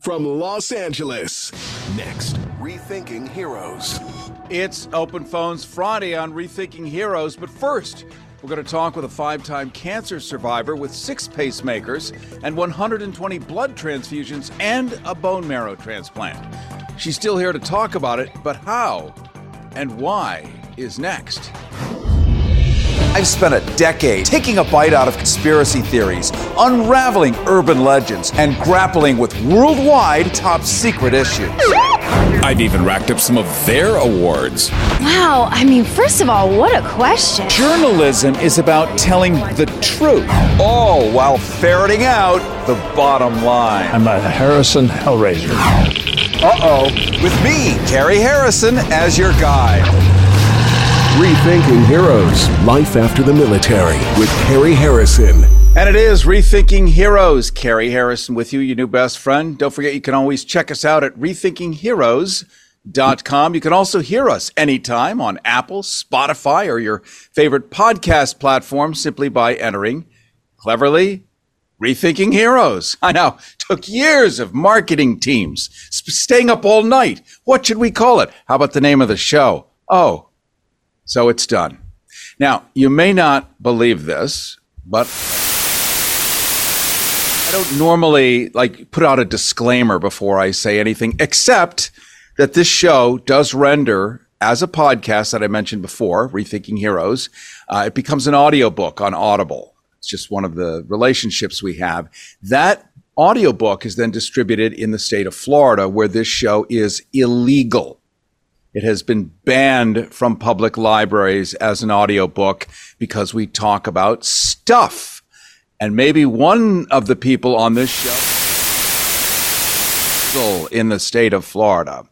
From Los Angeles, next, Rethinking Heroes. It's Open Phones Friday on Rethinking Heroes, but first, we're going to talk with a five time cancer survivor with six pacemakers and 120 blood transfusions and a bone marrow transplant. She's still here to talk about it, but how and why is next. I've spent a decade taking a bite out of conspiracy theories, unraveling urban legends, and grappling with worldwide top secret issues. I've even racked up some of their awards. Wow, I mean, first of all, what a question. Journalism is about telling the truth, all while ferreting out the bottom line. I'm a Harrison Hellraiser. Uh oh, with me, Carrie Harrison, as your guide. Rethinking Heroes Life After the Military with Carrie Harrison. And it is Rethinking Heroes. Carrie Harrison with you, your new best friend. Don't forget, you can always check us out at rethinkingheroes.com. You can also hear us anytime on Apple, Spotify, or your favorite podcast platform simply by entering cleverly Rethinking Heroes. I know, took years of marketing teams, staying up all night. What should we call it? How about the name of the show? Oh, so it's done. Now, you may not believe this, but I don't normally like put out a disclaimer before I say anything, except that this show does render as a podcast that I mentioned before, Rethinking Heroes. Uh, it becomes an audiobook on Audible. It's just one of the relationships we have. That audiobook is then distributed in the state of Florida, where this show is illegal. It has been banned from public libraries as an audiobook because we talk about stuff. And maybe one of the people on this show in the state of Florida.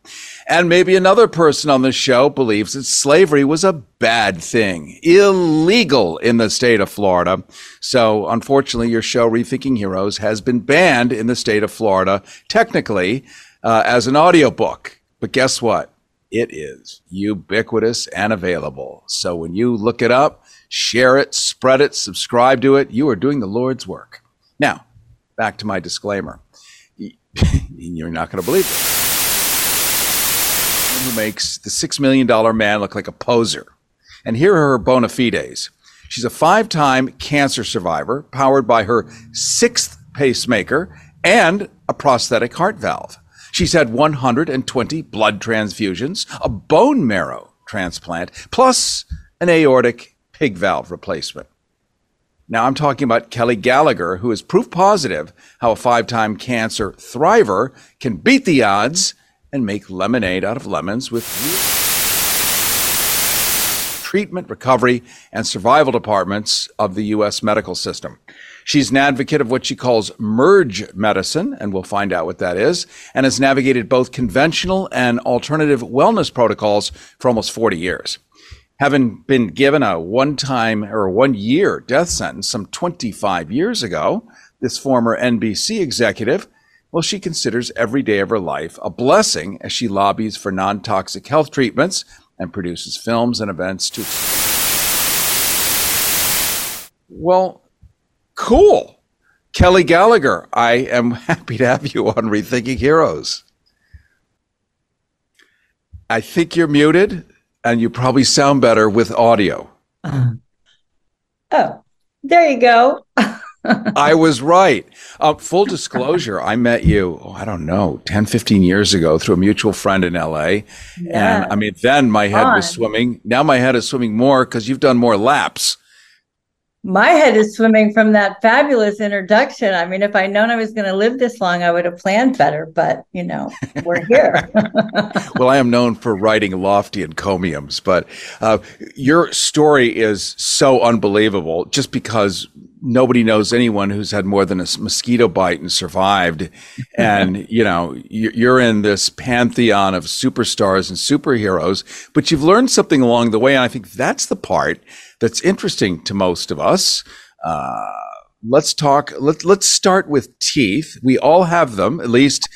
And maybe another person on the show believes that slavery was a bad thing, illegal in the state of Florida. So, unfortunately, your show, Rethinking Heroes, has been banned in the state of Florida, technically, uh, as an audiobook. But guess what? It is ubiquitous and available. So when you look it up, share it, spread it, subscribe to it, you are doing the Lord's work. Now, back to my disclaimer. You're not going to believe it. Who makes the $6 million man look like a poser? And here are her bona fides. She's a five time cancer survivor, powered by her sixth pacemaker and a prosthetic heart valve. She's had 120 blood transfusions, a bone marrow transplant, plus an aortic pig valve replacement. Now, I'm talking about Kelly Gallagher, who is proof positive how a five time cancer thriver can beat the odds and make lemonade out of lemons with treatment, recovery, and survival departments of the U.S. medical system. She's an advocate of what she calls merge medicine, and we'll find out what that is, and has navigated both conventional and alternative wellness protocols for almost 40 years. Having been given a one time or one year death sentence some 25 years ago, this former NBC executive, well, she considers every day of her life a blessing as she lobbies for non toxic health treatments and produces films and events to. Well, Cool. Kelly Gallagher, I am happy to have you on Rethinking Heroes. I think you're muted and you probably sound better with audio. Uh, oh, there you go. I was right. Uh, full disclosure, I met you, oh, I don't know, 10, 15 years ago through a mutual friend in LA. Yeah. And I mean, then my head was swimming. Now my head is swimming more because you've done more laps my head is swimming from that fabulous introduction. I mean, if I'd known I was going to live this long, I would have planned better, but you know, we're here. well, I am known for writing lofty encomiums, but uh, your story is so unbelievable just because nobody knows anyone who's had more than a mosquito bite and survived. And, you know, you're in this pantheon of superstars and superheroes, but you've learned something along the way. And I think that's the part that's interesting to most of us. Uh, let's talk. Let, let's start with teeth. We all have them, at least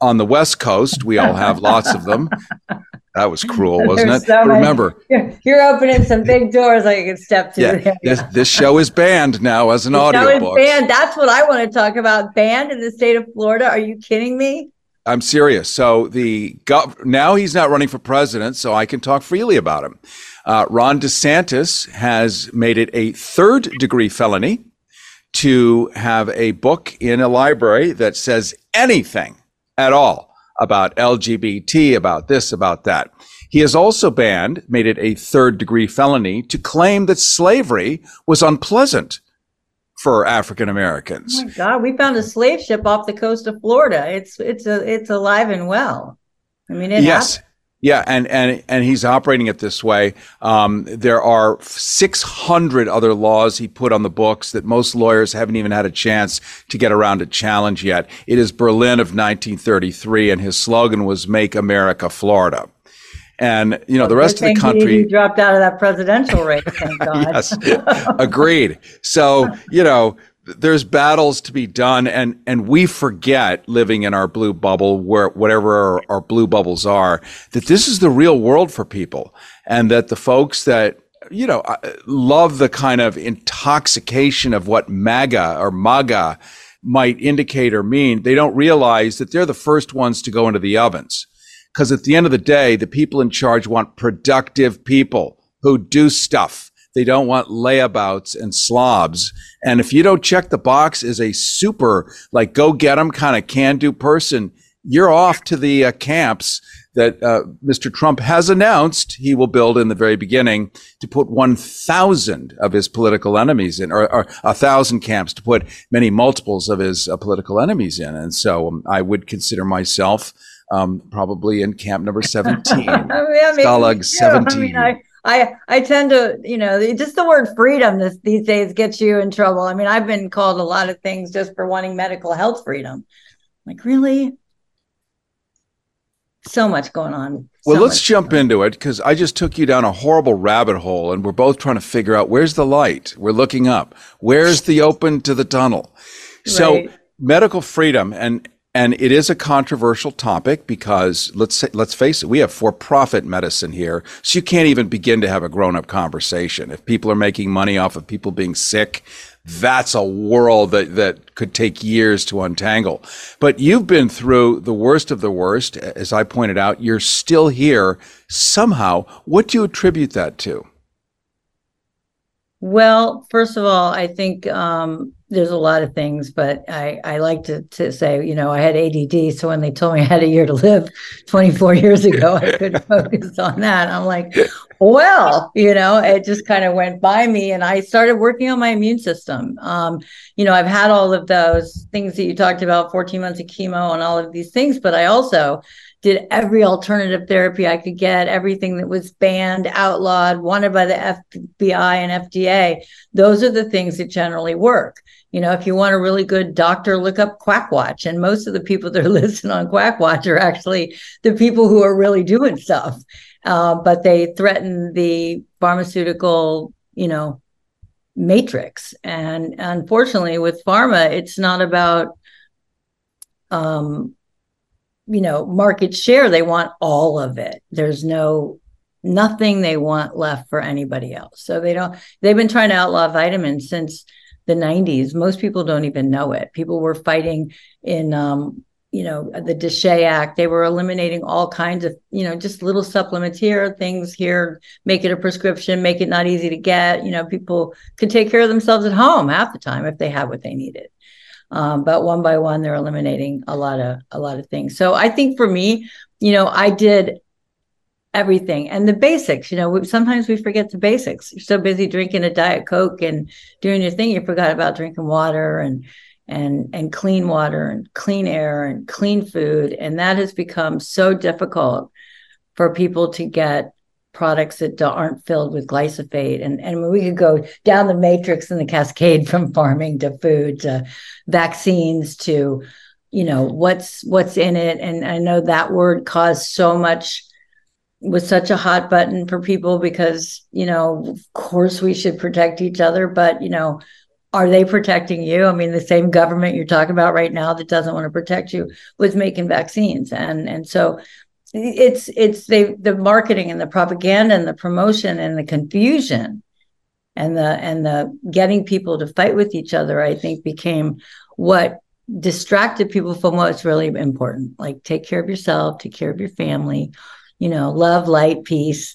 on the West Coast. We all have lots of them. That was cruel, wasn't it? so Remember, You're, you're opening some big doors I can step to. yeah, this, this show is banned now as an audiobook. banned. That's what I want to talk about. Banned in the state of Florida. Are you kidding me? I'm serious. So the gov- now he's not running for president, so I can talk freely about him. Uh, Ron DeSantis has made it a third degree felony to have a book in a library that says anything at all about LGBT, about this, about that. He has also banned, made it a third degree felony to claim that slavery was unpleasant for African Americans. Oh my God, we found a slave ship off the coast of Florida. It's it's a it's alive and well. I mean, it yes. Yeah, and and and he's operating it this way. Um, there are 600 other laws he put on the books that most lawyers haven't even had a chance to get around to challenge yet. It is Berlin of 1933, and his slogan was "Make America Florida." And you know the rest of the country. he dropped out of that presidential race. Thank God. yes, agreed. So you know, there's battles to be done, and and we forget living in our blue bubble, where whatever our, our blue bubbles are, that this is the real world for people, and that the folks that you know uh, love the kind of intoxication of what MAGA or MAGA might indicate or mean, they don't realize that they're the first ones to go into the ovens. Because at the end of the day, the people in charge want productive people who do stuff. They don't want layabouts and slobs. And if you don't check the box as a super, like, go get 'em kind of can do person, you're off to the uh, camps that uh, Mr. Trump has announced he will build in the very beginning to put 1,000 of his political enemies in, or, or a thousand camps to put many multiples of his uh, political enemies in. And so um, I would consider myself um, probably in camp number 17. I mean, that makes Stalag me too. I 17. mean, I, I, I tend to, you know, just the word freedom this, these days gets you in trouble. I mean, I've been called a lot of things just for wanting medical health freedom. Like, really? So much going on. Well, So let's jump into it because I just took you down a horrible rabbit hole, and we're both trying to figure out where's the light. We're looking up. Where's the open to the tunnel? So, Right. medical freedom, and and it is a controversial topic because let's say, let's face it, we have for-profit medicine here, so you can't even begin to have a grown-up conversation. If people are making money off of people being sick, that's a world that, that could take years to untangle. But you've been through the worst of the worst. As I pointed out, you're still here somehow. What do you attribute that to? Well, first of all, I think um, there's a lot of things, but I, I like to, to say, you know, I had ADD. So when they told me I had a year to live 24 years ago, I couldn't focus on that. I'm like, well, you know, it just kind of went by me and I started working on my immune system. Um, you know, I've had all of those things that you talked about 14 months of chemo and all of these things, but I also did every alternative therapy I could get, everything that was banned, outlawed, wanted by the FBI and FDA. Those are the things that generally work. You know, if you want a really good doctor, look up Quackwatch. And most of the people that are listed on Quackwatch are actually the people who are really doing stuff. Uh, but they threaten the pharmaceutical, you know, matrix. And unfortunately, with pharma, it's not about um, you know market share they want all of it. There's no nothing they want left for anybody else. So they don't they've been trying to outlaw vitamins since the 90s most people don't even know it. People were fighting in um, you know the DSHEA Act. They were eliminating all kinds of you know just little supplements here things here make it a prescription make it not easy to get. You know people could take care of themselves at home half the time if they had what they needed um, but one by one they're eliminating a lot of a lot of things. So i think for me you know i did everything. And the basics you know sometimes we forget the basics. You're so busy drinking a diet coke and doing your thing you forgot about drinking water and and and clean water and clean air and clean food. And that has become so difficult for people to get products that aren't filled with glyphosate. And and we could go down the matrix and the cascade from farming to food to vaccines to you know what's what's in it. And i know that word caused so much was such a hot button for people because you know of course we should protect each other but you know are they protecting you? I mean the same government you're talking about right now that doesn't want to protect you was making vaccines. And and so it's it's they the marketing and the propaganda and the promotion and the confusion and the and the getting people to fight with each other i think became what distracted people from what's really important like take care of yourself take care of your family you know love light peace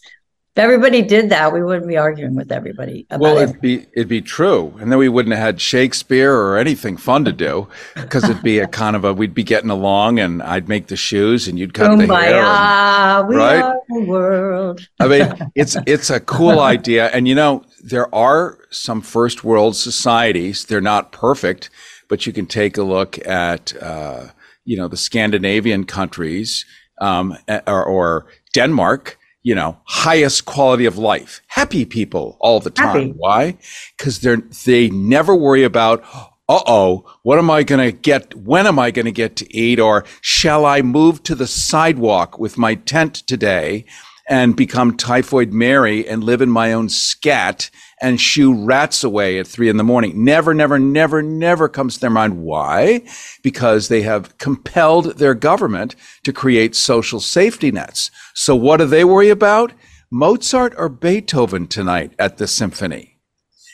if everybody did that, we wouldn't be arguing with everybody. well, it'd be it'd be true, and then we wouldn't have had Shakespeare or anything fun to do because it'd be a kind of a we'd be getting along, and I'd make the shoes, and you'd cut the hair, and, we right? Are the world. I mean, it's it's a cool idea, and you know there are some first world societies. They're not perfect, but you can take a look at uh, you know the Scandinavian countries um, or, or Denmark you know, highest quality of life, happy people all the time. Happy. Why? Because they're they never worry about, uh oh, what am I going to get? When am I going to get to eat? Or shall I move to the sidewalk with my tent today and become typhoid Mary and live in my own scat and shoo rats away at three in the morning. Never, never, never, never comes to their mind. Why? Because they have compelled their government to create social safety nets. So what do they worry about? Mozart or Beethoven tonight at the symphony?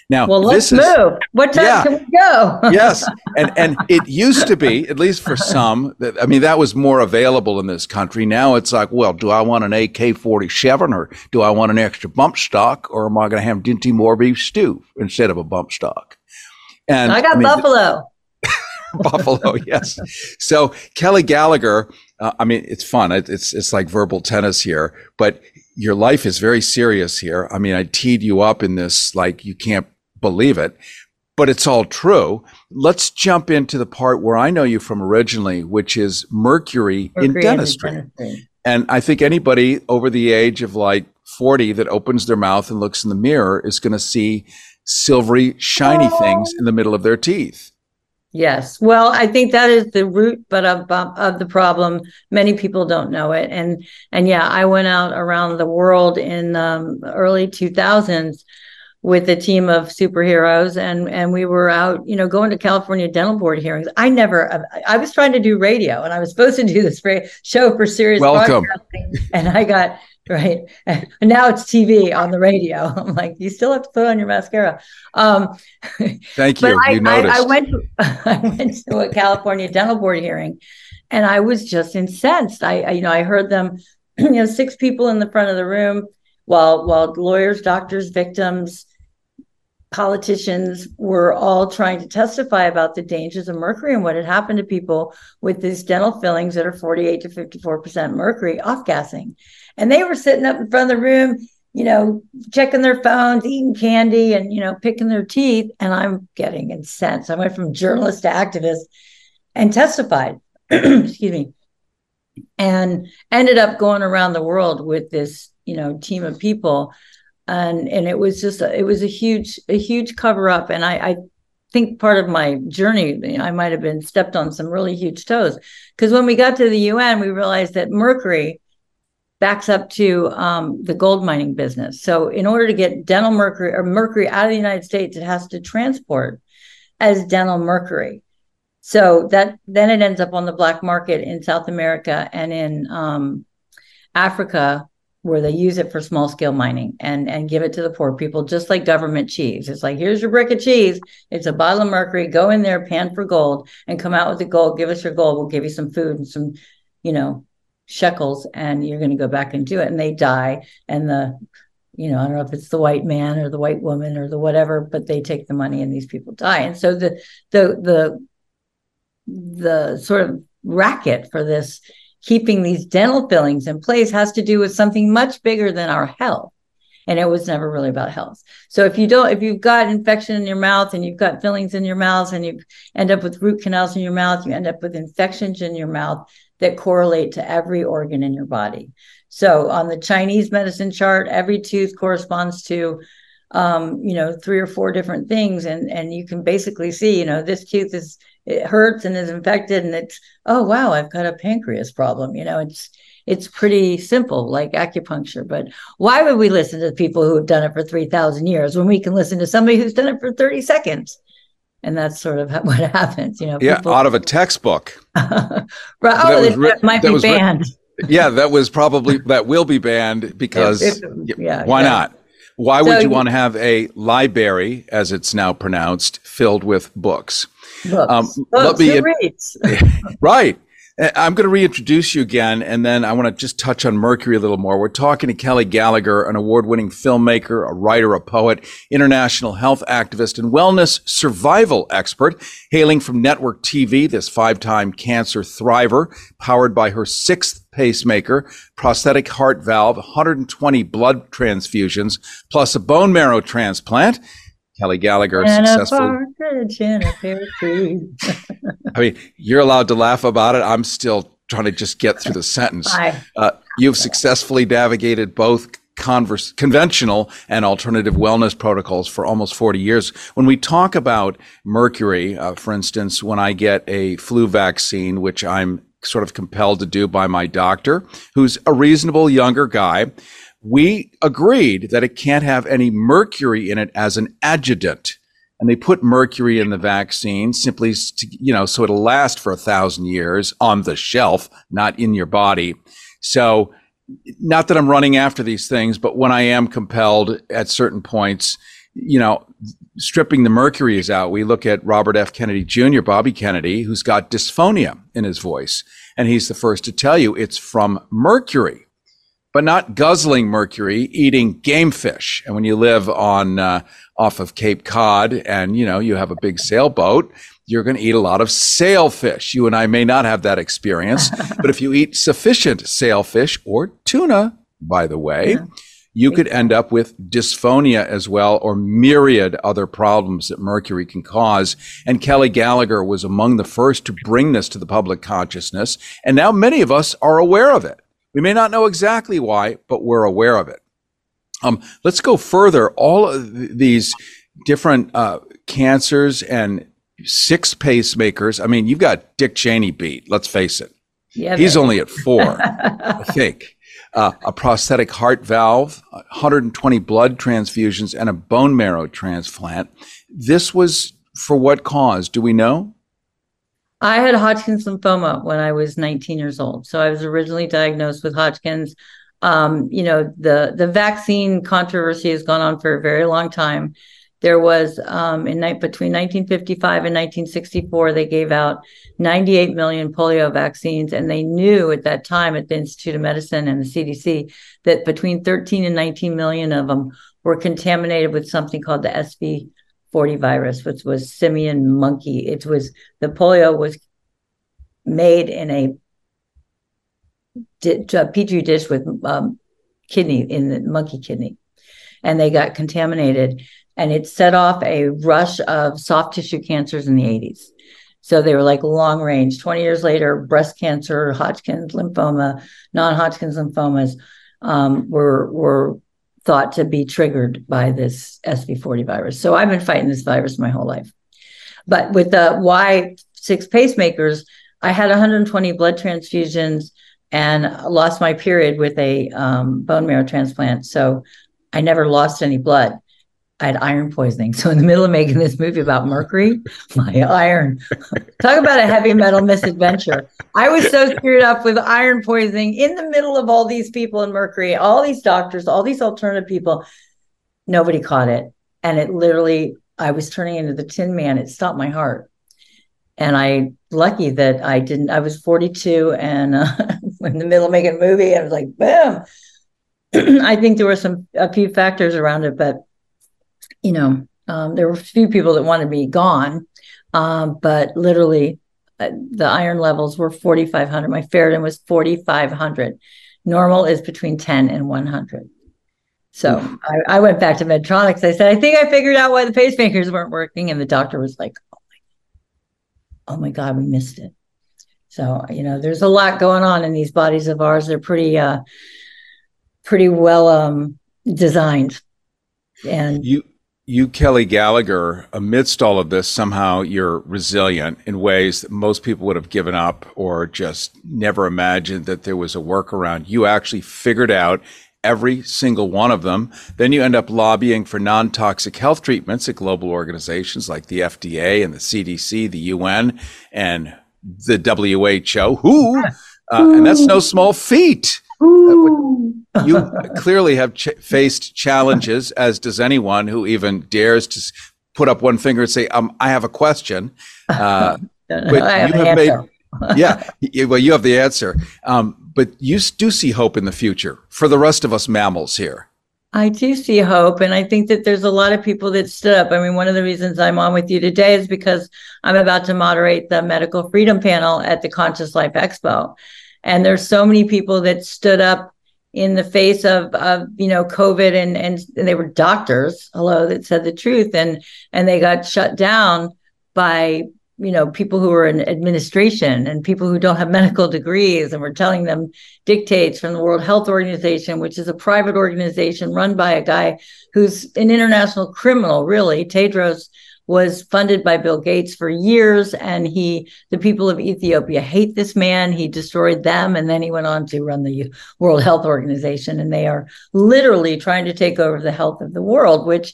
Now, well, let's is, move. What time yeah, can we go? yes, and and it used to be, at least for some, that I mean, that was more available in this country. Now it's like, well, do I want an AK forty seven or do I want an extra bump stock, or am I going to have Dinty Moore beef stew instead of a bump stock? And I got I mean, buffalo. buffalo, yes. So Kelly Gallagher, uh, I mean, it's fun. It, it's it's like verbal tennis here, but your life is very serious here. I mean, I teed you up in this like you can't believe it, but it's all true. Let's jump into the part where I know you from originally, which is mercury, mercury in dentistry. dentistry. And I think anybody over the age of like 40 that opens their mouth and looks in the mirror is going to see silvery, shiny oh. things in the middle of their teeth. Yes. Well, I think that is the root, but of, of the problem. Many people don't know it, and and yeah, I went out around the world in um, early two thousands with a team of superheroes and and we were out you know going to california dental board hearings. I never i was trying to do radio and i was supposed to do this show for Sirius welcome. and i got right and now it's tv on the radio. I'm like you still have to put on your mascara. Um thank you. I, you noticed. I, I went to, i went to a california dental board hearing and i was just incensed. I, I you know i heard them you know six people in the front of the room while while lawyers doctors victims politicians were all trying to testify about the dangers of mercury and what had happened to people with these dental fillings that are 48 to 54% mercury off gassing. And they were sitting up in front of the room, you know, checking their phones, eating candy, and, you know, picking their teeth. And I'm getting incensed. I went from journalist to activist and testified, excuse me, and ended up going around the world with this, you know, team of people and and it was just a, it was a huge a huge cover up. And i i think part of my journey i might have been stepped on some really huge toes. Because when we got to the un we realized that mercury backs up to um, the gold mining business. So in order to get dental mercury or mercury out of the united states it has to transport as dental mercury. So that then it ends up on the black market in south america and in um, africa where they use it for small scale mining and and give it to the poor people just like government cheese. It's like here's your brick of cheese. It's a bottle of mercury. Go in there pan for gold and come out with the gold. Give us your gold. We'll give you some food and some you know shekels and you're going to go back and do it. And they die. And the you know i don't know if it's the white man or the white woman or the whatever but they take the money and these people die. And so the the the the sort of racket for this keeping these dental fillings in place has to do with something much bigger than our health. And it was never really about health. So if you don't if you've got infection in your mouth and you've got fillings in your mouth and you end up with root canals in your mouth you end up with infections in your mouth that correlate to every organ in your body. So on the chinese medicine chart every tooth corresponds to um, you know three or four different things. And and you can basically see you know this tooth is it hurts and is infected and it's oh wow i've got a pancreas problem you know it's it's pretty simple like acupuncture but why would we listen to people who have done it for 3000 years when we can listen to somebody who's done it for 30 seconds and that's sort of what happens you know yeah people... out of a textbook right oh that, was, might that be banned yeah, that was probably that will be banned because If- if- yeah, why yeah. not? Why would you you- want to have a library, as it's now pronounced, filled with books? Books. Um, Books, let me-? Right. I'm going to reintroduce you again, and then I want to just touch on Mercury a little more. We're talking to Kelly Gallagher, an award winning filmmaker, a writer, a poet, international health activist, and wellness survival expert, hailing from network TV, this five time cancer thriver, powered by her sixth pacemaker, prosthetic heart valve, 120 blood transfusions, plus a bone marrow transplant. Kelly Gallagher and a successfully. partridge in a pear tree. I mean, you're allowed to laugh about it. I'm still trying to just get through the sentence. Uh, you've successfully navigated both converse, conventional and alternative wellness protocols for almost 40 years. When we talk about mercury, uh, for instance, when I get a flu vaccine, which I'm sort of compelled to do by my doctor, who's a reasonable younger guy, we agreed that it can't have any mercury in it as an adjuvant and they put mercury in the vaccine simply to, you know so it'll last for a thousand years on the shelf not in your body. So not that i'm running after these things but when i am compelled at certain points you know stripping the mercury is out we look at robert f. Kennedy jr bobby kennedy who's got dysphonia in his voice. And he's the first to tell you it's from mercury but not guzzling mercury, eating game fish. And when you live on uh, off of Cape Cod and you know you have a big sailboat, you're going to eat a lot of sailfish. You and I may not have that experience, but if you eat sufficient sailfish or tuna, by the way, you could end up with dysphonia as well or myriad other problems that mercury can cause. And Kelly Gallagher was among the first to bring this to the public consciousness. And now many of us are aware of it. We may not know exactly why, but we're aware of it. Um, let's go further. All of these different uh, cancers and six pacemakers. I mean, you've got Dick Cheney beat. Let's face it. Yeah, He's baby. only at four, I think. Uh, a prosthetic heart valve, 120 blood transfusions, and a bone marrow transplant. This was for what cause? Do we know? I had Hodgkin's lymphoma when I was 19 years old. So I was originally diagnosed with Hodgkin's. Um, you know, the the vaccine controversy has gone on for a very long time. There was um, in night between 1955 and 1964, they gave out 98 million polio vaccines, and they knew at that time at the Institute of Medicine and the CDC that between 13 and 19 million of them were contaminated with something called the SV 40 virus, which was simian monkey. It was the polio was made in a, di- a petri dish with um, kidney in the monkey kidney, and they got contaminated, and it set off a rush of soft tissue cancers in the 80s. So they were like long range. 20 years later, breast cancer, Hodgkin's lymphoma, non-Hodgkin's lymphomas um, were were thought to be triggered by this SV40 virus. So I've been fighting this virus my whole life. But with the Y6 pacemakers, I had 120 blood transfusions and lost my period with a um, bone marrow transplant. So I never lost any blood. I had iron poisoning. So in the middle of making this movie about mercury, my iron, talk about a heavy metal misadventure. I was so screwed up with iron poisoning in the middle of all these people in mercury, all these doctors, all these alternative people. Nobody caught it. And it literally, I was turning into the tin man. It stopped my heart. And I lucky that I didn't, I was 42 and uh, in the middle of making a movie, I was like, boom. I think there were some, a few factors around it, but you know, um, there were a few people that wanted me gone, um, but literally uh, the iron levels were 4,500. My ferritin was 4,500. Normal is between 10 and 100. So I, I went back to Medtronics. I said, I think I figured out why the pacemakers weren't working. And the doctor was like, oh my, oh my God, we missed it. So, you know, there's a lot going on in these bodies of ours. They're pretty, uh, pretty well um, designed. And You, you, Kelly Gallagher, amidst all of this, somehow you're resilient in ways that most people would have given up or just never imagined that there was a workaround. You actually figured out every single one of them. Then you end up lobbying for non toxic health treatments at global organizations like the FDA and the CDC, the UN, and the WHO, who uh, and that's no small feat. You clearly have ch- faced challenges, as does anyone who even dares to put up one finger and say, um, "I have a question." Uh, but you have made, yeah, well, you have the answer. Um, but you do see hope in the future for the rest of us mammals here. I do see hope. And I think that there's a lot of people that stood up. I mean, one of the reasons I'm on with you today is because I'm about to moderate the medical freedom panel at the Conscious Life Expo. And there's so many people that stood up in the face of, of you know COVID and, and they were doctors, hello, that said the truth. And and they got shut down by you know people who are in administration and people who don't have medical degrees and we're telling them dictates from the world health organization which is a private organization run by a guy who's an international criminal really tedros was funded by bill gates for years and he the people of ethiopia hate this man. He destroyed them and then he went on to run the world health organization and they are literally trying to take over the health of the world which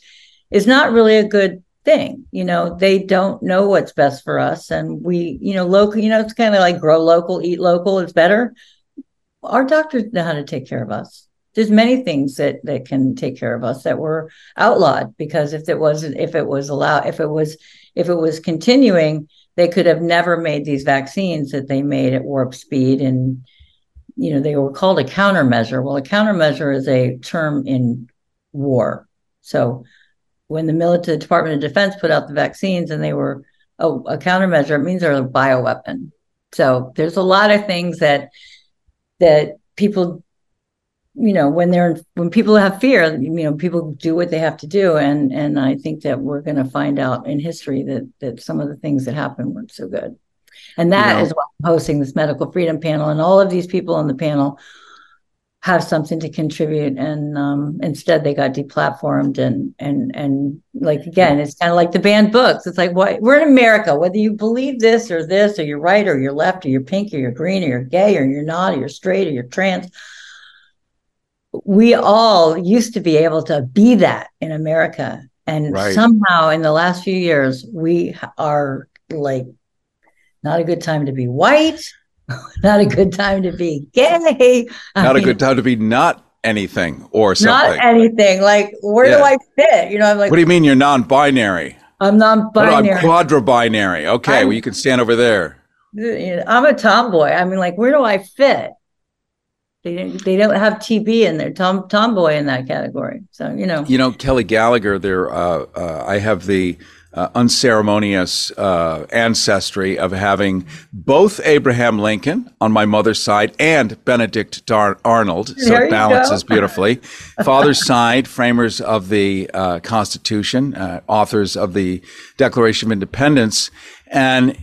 is not really a good thing. You know they don't know what's best for us and we you know local you know it's kind of like grow local eat local it's better. Our doctors know how to take care of us there's many things that that can take care of us that were outlawed because if it wasn't if it was allowed if it was if it was continuing they could have never made these vaccines that they made at warp speed. And you know they were called a countermeasure. Well a countermeasure is a term in war. So when the military Department of Defense put out the vaccines and they were a, a countermeasure, it means they're a bioweapon. So there's a lot of things that that people, you know, when they're when people have fear, you know, people do what they have to do, and and I think that we're going to find out in history that that some of the things that happened weren't so good, and that is why I'm hosting this medical freedom panel, and all of these people on the panel have something to contribute. And um, instead they got deplatformed and and and like again it's kind of like the banned books. It's like what we're in america. Whether you believe this or this or you're right or you're left or you're pink or you're green or you're gay or you're not or you're straight or you're trans we all used to be able to be that in america and right. somehow in the last few years we are like not a good time to be white not a good time to be gay. Not I mean, a good time to be not anything or something. Not anything. Like, where yeah. do I fit? You know, I'm like, what do you mean you're non-binary? I'm non-binary. I'm quadra-binary. Okay, I'm, well, you can stand over there. I'm a tomboy. I mean, like, where do I fit? They don't, they don't have TB in there, tom tomboy in that category. So you know, you know Kelly Gallagher. There, uh, uh, I have the uh, unceremonious uh, ancestry of having both Abraham Lincoln on my mother's side and Benedict Dar- Arnold. So it balances beautifully. Father's side, framers of the uh, Constitution, uh, authors of the Declaration of Independence. And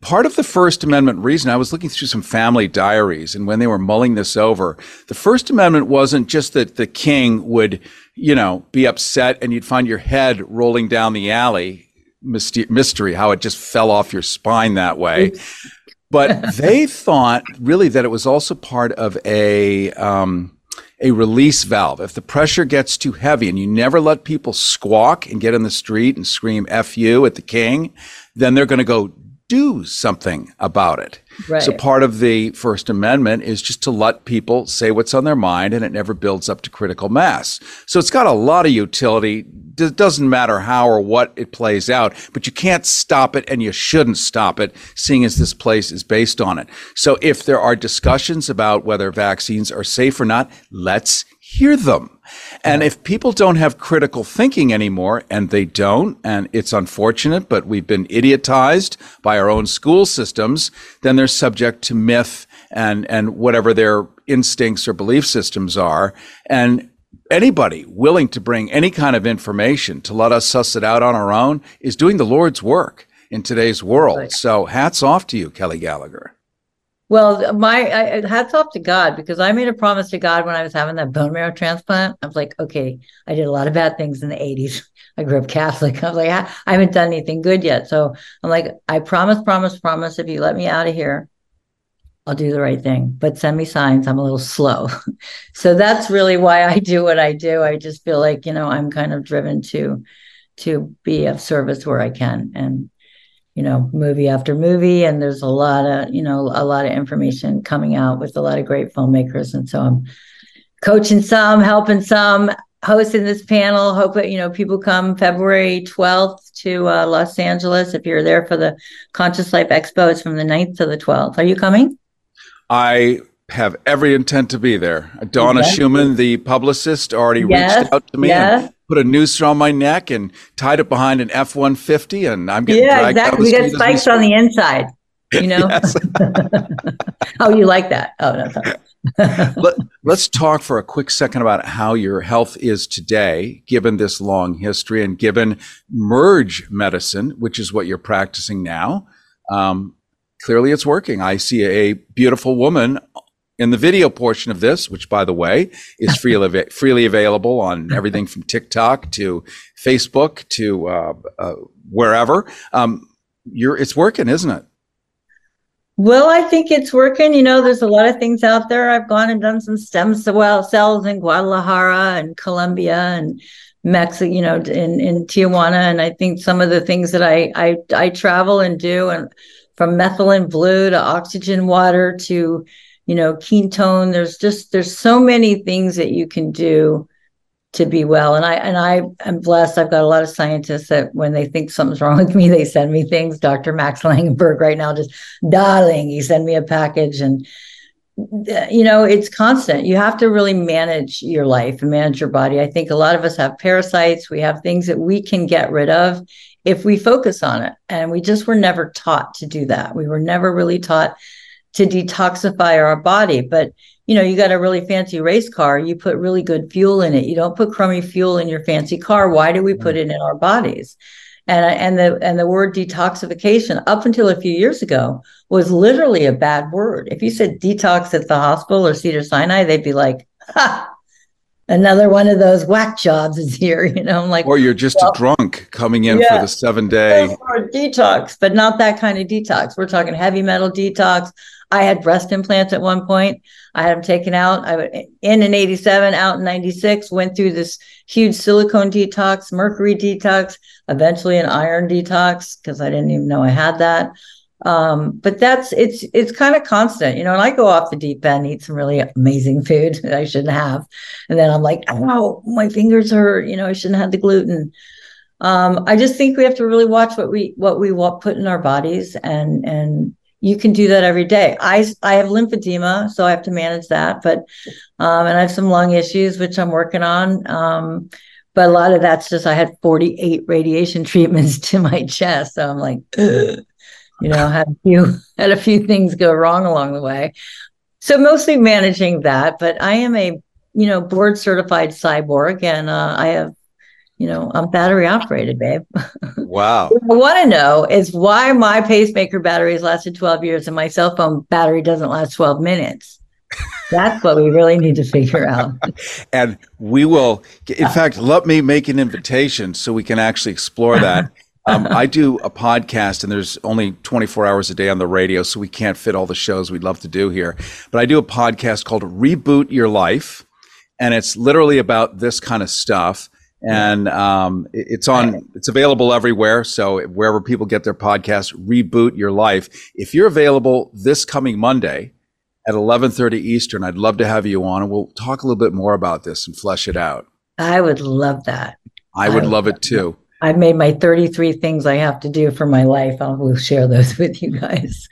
part of the First Amendment reason, I was looking through some family diaries, and when they were mulling this over, the First Amendment wasn't just that the king would, you know, be upset and you'd find your head rolling down the alley mystery how it just fell off your spine that way. but they thought really that it was also part of a um, a release valve. If the pressure gets too heavy and you never let people squawk and get in the street and scream "f you" at the king, then they're going to go do something about it. Right. So part of the First Amendment is just to let people say what's on their mind and it never builds up to critical mass. So it's got a lot of utility. It doesn't matter how or what it plays out, but you can't stop it and you shouldn't stop it, seeing as this place is based on it. So if there are discussions about whether vaccines are safe or not, let's hear them. And if people don't have critical thinking anymore, and they don't, and it's unfortunate, but we've been idiotized by our own school systems, then they're subject to myth and, and whatever their instincts or belief systems are. And anybody willing to bring any kind of information to let us suss it out on our own is doing the Lord's work in today's world. So hats off to you, Kelly Gallagher. Well, my I, hats off to God because I made a promise to God when I was having that bone marrow transplant. I was like, okay, I did a lot of bad things in the 80s. I grew up Catholic. I was like, I, I haven't done anything good yet. So I'm like, I promise, promise, promise. If you let me out of here, I'll do the right thing. But send me signs. I'm a little slow. so that's really why I do what I do. I just feel like, you know, I'm kind of driven to to be of service where I can. And you know, movie after movie, and there's a lot of, you know, a lot of information coming out with a lot of great filmmakers. And so I'm coaching some, helping some, hosting this panel. Hope that, you know, people come February 12th to uh, Los Angeles. If you're there for the Conscious Life Expo, it's from the 9th to the 12th. Are you coming? I have every intent to be there. Donna okay. Schumann, the publicist, already yes. reached out to me yes. Put a noose around my neck and tied it behind an F one fifty, and I'm getting yeah, exactly. we got spikes on the inside. You know. oh, you like that? Oh no. Let, us talk for a quick second about how your health is today, given this long history and given merge medicine, which is what you're practicing now. Um, clearly, it's working. I see a beautiful woman in the video portion of this, which by the way is freely freely available on everything from TikTok to Facebook to uh, uh, wherever, um, you're it's working, isn't it? Well, I think it's working. You know, there's a lot of things out there. I've gone and done some stem cell cells in Guadalajara and Colombia and Mexico, you know, in, in Tijuana. And I think some of the things that I, I, I travel and do and from methylene blue to oxygen water to you know ketone there's just there's so many things that you can do to be well. And i and i am blessed. I've got a lot of scientists that when they think something's wrong with me they send me things. Dr max langenberg right now just darling he sent me a package. And uh, you know it's constant. You have to really manage your life and manage your body. I think a lot of us have parasites. We have things that we can get rid of if we focus on it. And we just were never taught to do that. We were never really taught to detoxify our body. But you know, you got a really fancy race car, you put really good fuel in it. You don't put crummy fuel in your fancy car. Why do we put mm. it in our bodies? And and the and the word detoxification up until a few years ago was literally a bad word. If you said detox at the hospital or Cedar Sinai, they'd be like, ha, another one of those whack jobs is here, you know. I'm like, or you're just well, a drunk coming in yeah, for the seven day detox, but not that kind of detox. We're talking heavy metal detox. I had breast implants at one point. I had them taken out. I went in in 87, out in 96, went through this huge silicone detox, mercury detox, eventually an iron detox because I didn't even know I had that. Um, but that's it's it's kind of constant, you know. And I go off the deep end, eat some really amazing food that I shouldn't have, and then I'm like, oh, my fingers hurt. You know, I shouldn't have the gluten. Um, I just think we have to really watch what we what we put in our bodies and and you can do that every day. I I have lymphedema, so I have to manage that. But um, and I have some lung issues, which I'm working on. Um, but a lot of that's just I had 48 radiation treatments to my chest, so I'm like, Ugh. you know, had a few had a few things go wrong along the way. So mostly managing that, but I am a you know board certified cyborg, and uh, I have you know, I'm battery operated, babe. Wow. what I want to know is why my pacemaker batteries lasted 12 years and my cell phone battery doesn't last 12 minutes. That's what we really need to figure out. and we will, in fact, let me make an invitation so we can actually explore that. Um, I do a podcast, and there's only 24 hours a day on the radio, so we can't fit all the shows we'd love to do here. But I do a podcast called Reboot Your Life, and it's literally about this kind of stuff and um, it's on it's available everywhere. So wherever people get their podcasts reboot your life. If you're available this coming monday at 11.30 eastern i'd love to have you on and we'll talk a little bit more about this and flesh it out. I would love that. I would I love it too. I've made my 33 things i have to do for my life. I will share those with you guys.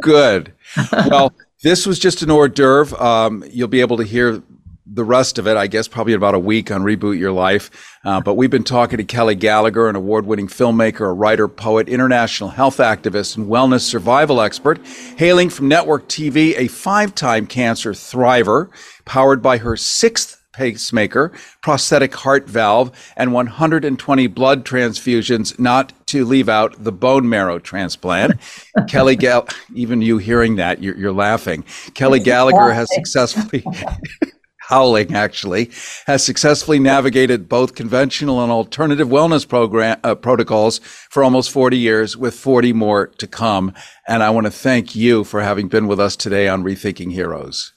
Good. Well this was just an hors d'oeuvre. Um, you'll be able to hear the rest of it, I guess, probably about a week on Reboot Your Life. Uh, but we've been talking to Kelly Gallagher, an award winning filmmaker, a writer, poet, international health activist, and wellness survival expert, hailing from network TV, a five time cancer thriver, powered by her sixth pacemaker, prosthetic heart valve, and 120 blood transfusions, not to leave out the bone marrow transplant. Kelly Gall, even you hearing that, you're, you're laughing. Kelly Gallagher has successfully Howling actually, has successfully navigated both conventional and alternative wellness program uh, protocols for almost 40 years, with 40 more to come. And I want to thank you for having been with us today on Rethinking Heroes.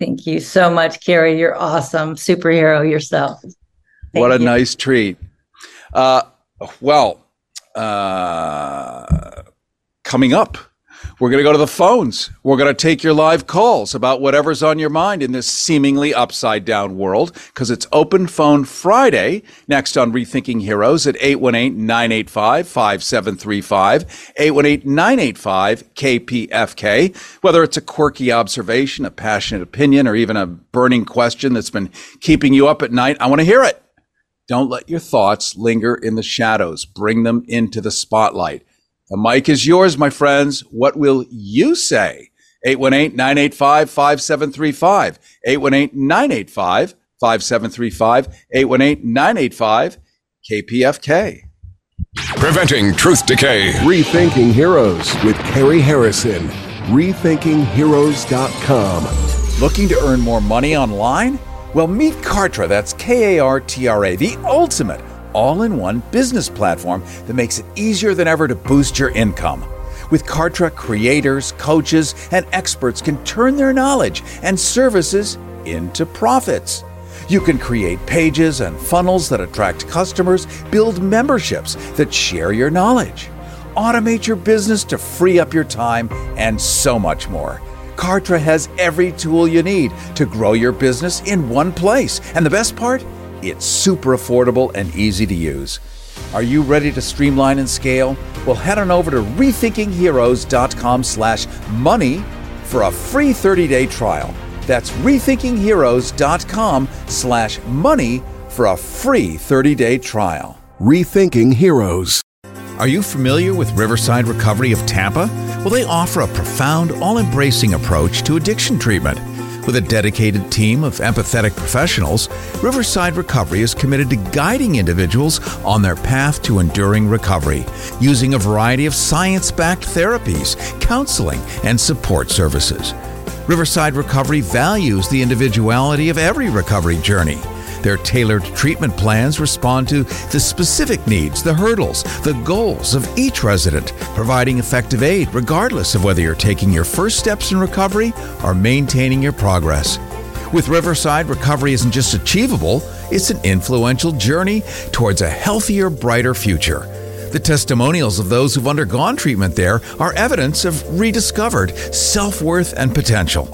Thank you so much, Carrie. You're awesome, superhero yourself. Thank what a you. nice treat. Uh, well, Uh, coming up, we're going to go to the phones. We're going to take your live calls about whatever's on your mind in this seemingly upside down world because it's Open Phone Friday next on Rethinking Heroes at 818 985 5735, 818 985 KPFK. Whether it's a quirky observation, a passionate opinion, or even a burning question that's been keeping you up at night, I want to hear it. Don't let your thoughts linger in the shadows. Bring them into the spotlight. The mic is yours, my friends. What will you say? 818 985 5735. 818 985 5735. 818 985 KPFK. Preventing truth decay. Rethinking Heroes with Carrie Harrison. RethinkingHeroes.com. Looking to earn more money online? Well, meet Kartra. That's K A R T R A, the ultimate all in one business platform that makes it easier than ever to boost your income. With Kartra, creators, coaches, and experts can turn their knowledge and services into profits. You can create pages and funnels that attract customers, build memberships that share your knowledge, automate your business to free up your time, and so much more. Kartra has every tool you need to grow your business in one place. And the best part? It's super affordable and easy to use. Are you ready to streamline and scale? Well, head on over to rethinkingheroes.com slash money for a free 30-day trial. That's rethinkingheroes.com slash money for a free 30-day trial. Rethinking Heroes. Are you familiar with Riverside Recovery of Tampa? Well, they offer a profound, all embracing approach to addiction treatment. With a dedicated team of empathetic professionals, Riverside Recovery is committed to guiding individuals on their path to enduring recovery, using a variety of science backed therapies, counseling, and support services. Riverside Recovery values the individuality of every recovery journey. Their tailored treatment plans respond to the specific needs, the hurdles, the goals of each resident, providing effective aid regardless of whether you're taking your first steps in recovery or maintaining your progress. With Riverside, recovery isn't just achievable, it's an influential journey towards a healthier, brighter future. The testimonials of those who've undergone treatment there are evidence of rediscovered self worth and potential.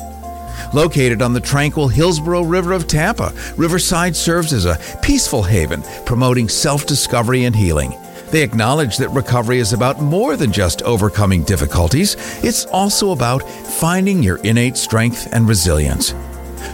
Located on the tranquil Hillsborough River of Tampa, Riverside serves as a peaceful haven, promoting self discovery and healing. They acknowledge that recovery is about more than just overcoming difficulties, it's also about finding your innate strength and resilience.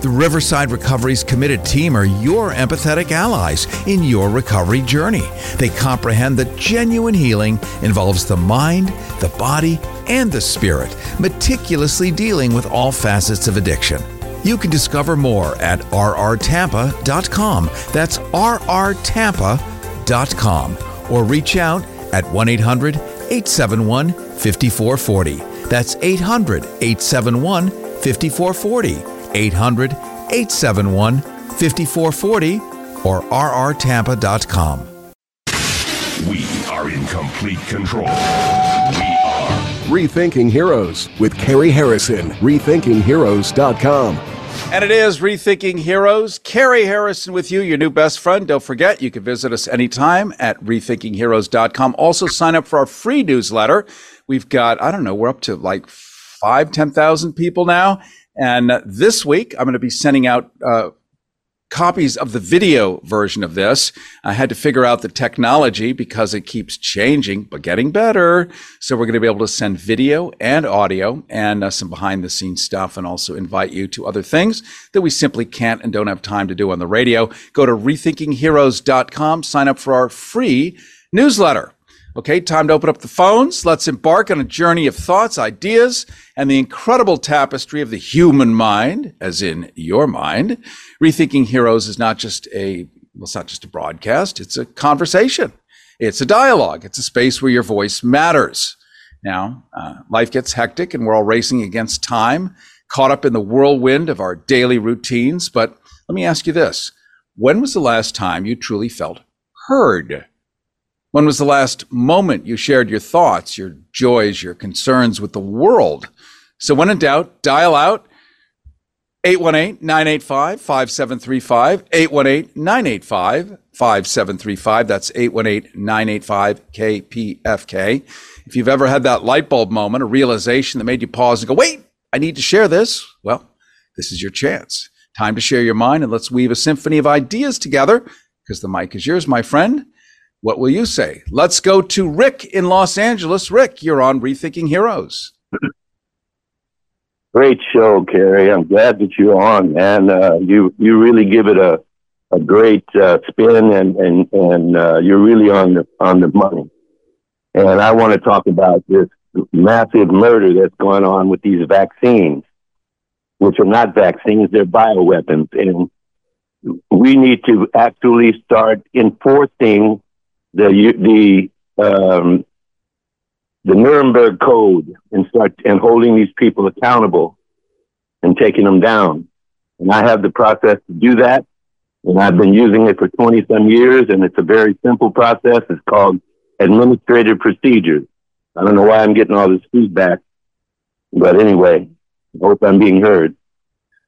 The Riverside Recovery's committed team are your empathetic allies in your recovery journey. They comprehend that genuine healing involves the mind, the body, and the spirit, meticulously dealing with all facets of addiction. You can discover more at rrtampa.com. That's rrtampa.com. Or reach out at 1 800 871 5440. That's 800 871 5440. 800 871 5440 or rrtampa.com. We are in complete control. We are Rethinking Heroes with Carrie Harrison. RethinkingHeroes.com. And it is Rethinking Heroes. Carrie Harrison with you, your new best friend. Don't forget, you can visit us anytime at rethinkingheroes.com. Also, sign up for our free newsletter. We've got, I don't know, we're up to like five, 10,000 people now. And uh, this week, I'm going to be sending out uh, copies of the video version of this. I had to figure out the technology because it keeps changing, but getting better. So we're going to be able to send video and audio and uh, some behind the scenes stuff and also invite you to other things that we simply can't and don't have time to do on the radio. Go to rethinkingheroes.com, sign up for our free newsletter. Okay, time to open up the phones. Let's embark on a journey of thoughts, ideas, and the incredible tapestry of the human mind, as in your mind. Rethinking Heroes is not just a, well, it's not just a broadcast, it's a conversation. It's a dialogue. It's a space where your voice matters. Now, uh, life gets hectic and we're all racing against time, caught up in the whirlwind of our daily routines. But let me ask you this when was the last time you truly felt heard? When was the last moment you shared your thoughts, your joys, your concerns with the world? So, when in doubt, dial out 818 985 5735, 818 985 5735. That's 818 985 KPFK. If you've ever had that light bulb moment, a realization that made you pause and go, wait, I need to share this, well, this is your chance. Time to share your mind and let's weave a symphony of ideas together because the mic is yours, my friend. What will you say? Let's go to Rick in Los Angeles. Rick, you're on Rethinking Heroes. Great show, Carrie. I'm glad that you're on, and uh, you you really give it a a great uh, spin, and and and uh, you're really on the on the money. And I want to talk about this massive murder that's going on with these vaccines, which are not vaccines; they're bioweapons, and we need to actually start enforcing the the um, the Nuremberg Code and start and holding these people accountable and taking them down. And I have the process to do that. And I've been using it for 20 some years. And it's a very simple process. It's called administrative procedures. I don't know why I'm getting all this feedback, but anyway, I hope I'm being heard.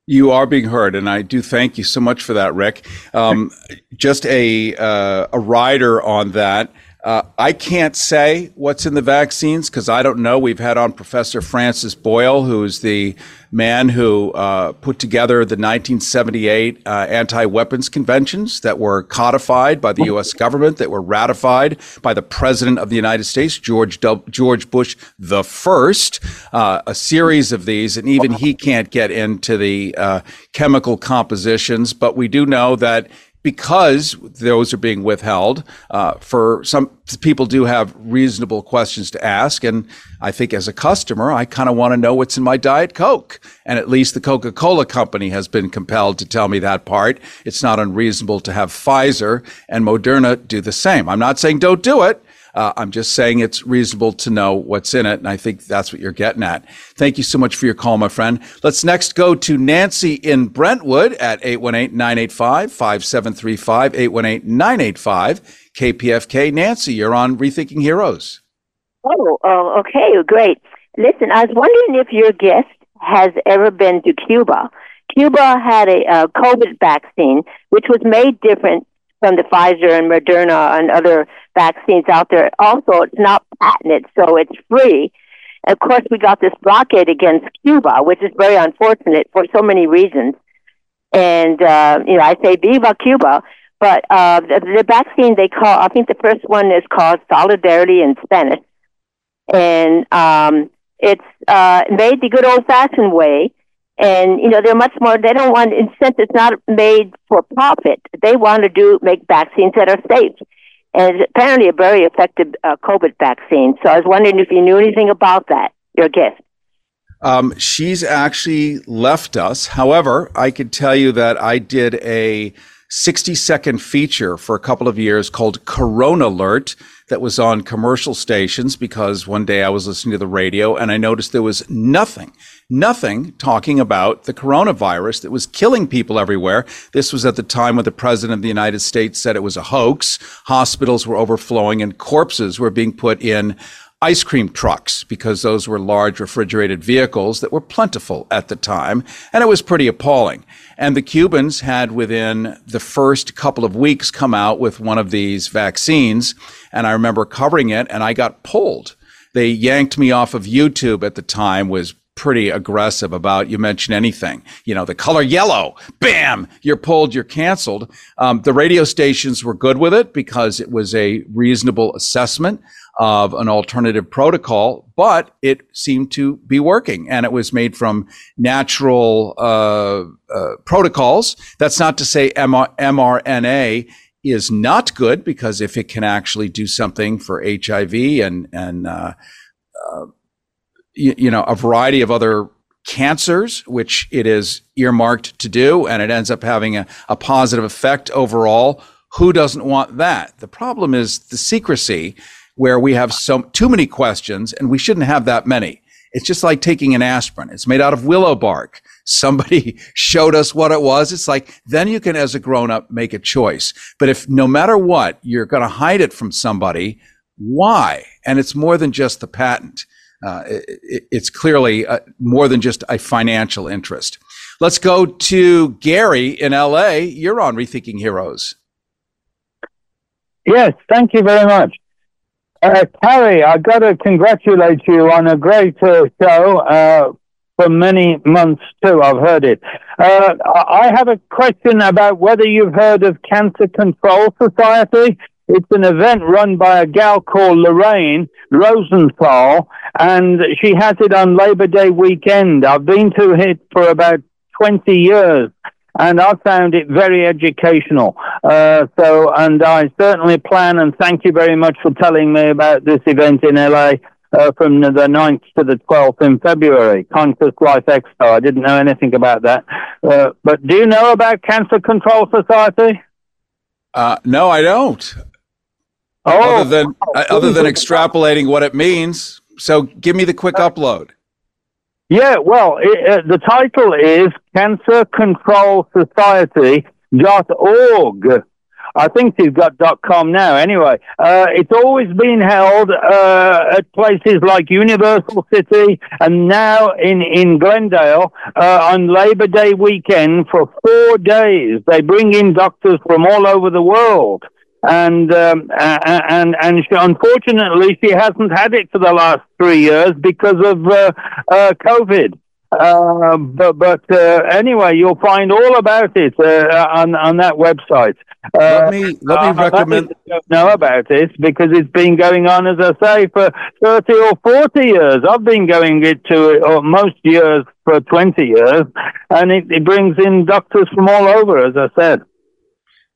You are being heard, and I do thank you so much for that, Rick. Um, just a uh, a rider on that. Uh, I can't say what's in the vaccines because I don't know. We've had on Professor Francis Boyle, who's the man who uh, put together the 1978 uh, anti-weapons conventions that were codified by the U.S. government, that were ratified by the President of the United States, George w- George Bush the first. Uh, a series of these, and even he can't get into the uh, chemical compositions, but we do know that because those are being withheld. Uh, for some people, do have reasonable questions to ask, and I think as a customer, I kind of want to know what's in my diet coke. And at least the Coca-Cola company has been compelled to tell me that part. It's not unreasonable to have Pfizer and Moderna do the same. I'm not saying don't do it. Uh, I'm just saying it's reasonable to know what's in it. And I think that's what you're getting at. Thank you so much for your call, my friend. Let's next go to Nancy in Brentwood at 818 985 5735, 818 985 KPFK. Nancy, you're on Rethinking Heroes. Oh, oh, okay, great. Listen, I was wondering if your guest has ever been to Cuba. Cuba had a, a COVID vaccine, which was made different from the Pfizer and Moderna and other vaccines out there. Also, it's not patented, so it's free. Of course, we got this blockade against Cuba, which is very unfortunate for so many reasons. And, uh, you know, I say Viva Cuba, but uh, the, the vaccine they call, I think the first one is called Solidarity in Spanish. And um, it's uh, made the good old fashioned way and you know they're much more they don't want incentives not made for profit. They want to do make vaccines that are safe. And it's apparently a very effective uh, covid vaccine. So i was wondering if you knew anything about that your guest. Um, she's actually left us. However i could tell you that i did a 60 second feature for a couple of years called corona alert that was on commercial stations because one day i was listening to the radio and i noticed there was nothing nothing talking about the coronavirus that was killing people everywhere. This was at the time when the president of the United States said it was a hoax. Hospitals were overflowing and corpses were being put in ice cream trucks because those were large refrigerated vehicles that were plentiful at the time. And it was pretty appalling. And the Cubans had within the first couple of weeks come out with one of these vaccines. And I remember covering it and I got pulled. They yanked me off of YouTube at the time was pretty aggressive about you mention anything you know the color yellow bam you're pulled you're canceled um, the radio stations were good with it because it was a reasonable assessment of an alternative protocol but it seemed to be working and it was made from natural uh, uh, protocols that's not to say MR- mrna is not good because if it can actually do something for hiv and and uh, uh you, you know, a variety of other cancers, which it is earmarked to do, and it ends up having a, a positive effect overall. Who doesn't want that? The problem is the secrecy, where we have so too many questions, and we shouldn't have that many. It's just like taking an aspirin. It's made out of willow bark. Somebody showed us what it was. It's like, then you can, as a grown up, make a choice. But if no matter what, you're going to hide it from somebody, why? And it's more than just the patent uh, it, it's clearly uh, more than just a financial interest. Let's go to Gary in LA. You're on Rethinking Heroes. Yes, thank you very much. Uh, Carrie, I got to congratulate you on a great uh, show uh, for many months too. I've heard it. Uh, I have a question about whether you've heard of Cancer Control Society. It's an event run by a gal called Lorraine Rosenthal, and she has it on Labor Day weekend. I've been to it for about 20 years and I found it very educational. Uh, so, and I certainly plan and thank you very much for telling me about this event in LA. Uh, from the 9th to the 12th in February, Conscious Life Expo. I didn't know anything about that. Uh, but do you know about Cancer Control Society? Uh, no, I don't. Oh, other than uh, other than extrapolating what it means. So, give me the quick upload. Yeah, well, it, uh, the title is Cancer Control Society dot org. I think you've got dot com now. Anyway, uh, it's always been held uh, at places like Universal City and now in in Glendale uh, on Labor Day weekend for four days. They bring in doctors from all over the world and um, and and she, unfortunately she hasn't had it for the last three years because of uh, uh, COVID. Uh, but but uh, anyway, you'll find all about it uh, on on that website. let me let me recommend. Don't know about it because it's been going on, as I say, for thirty or forty years. I've been going it to most years for twenty years, and it, it brings in doctors from all over, as I said.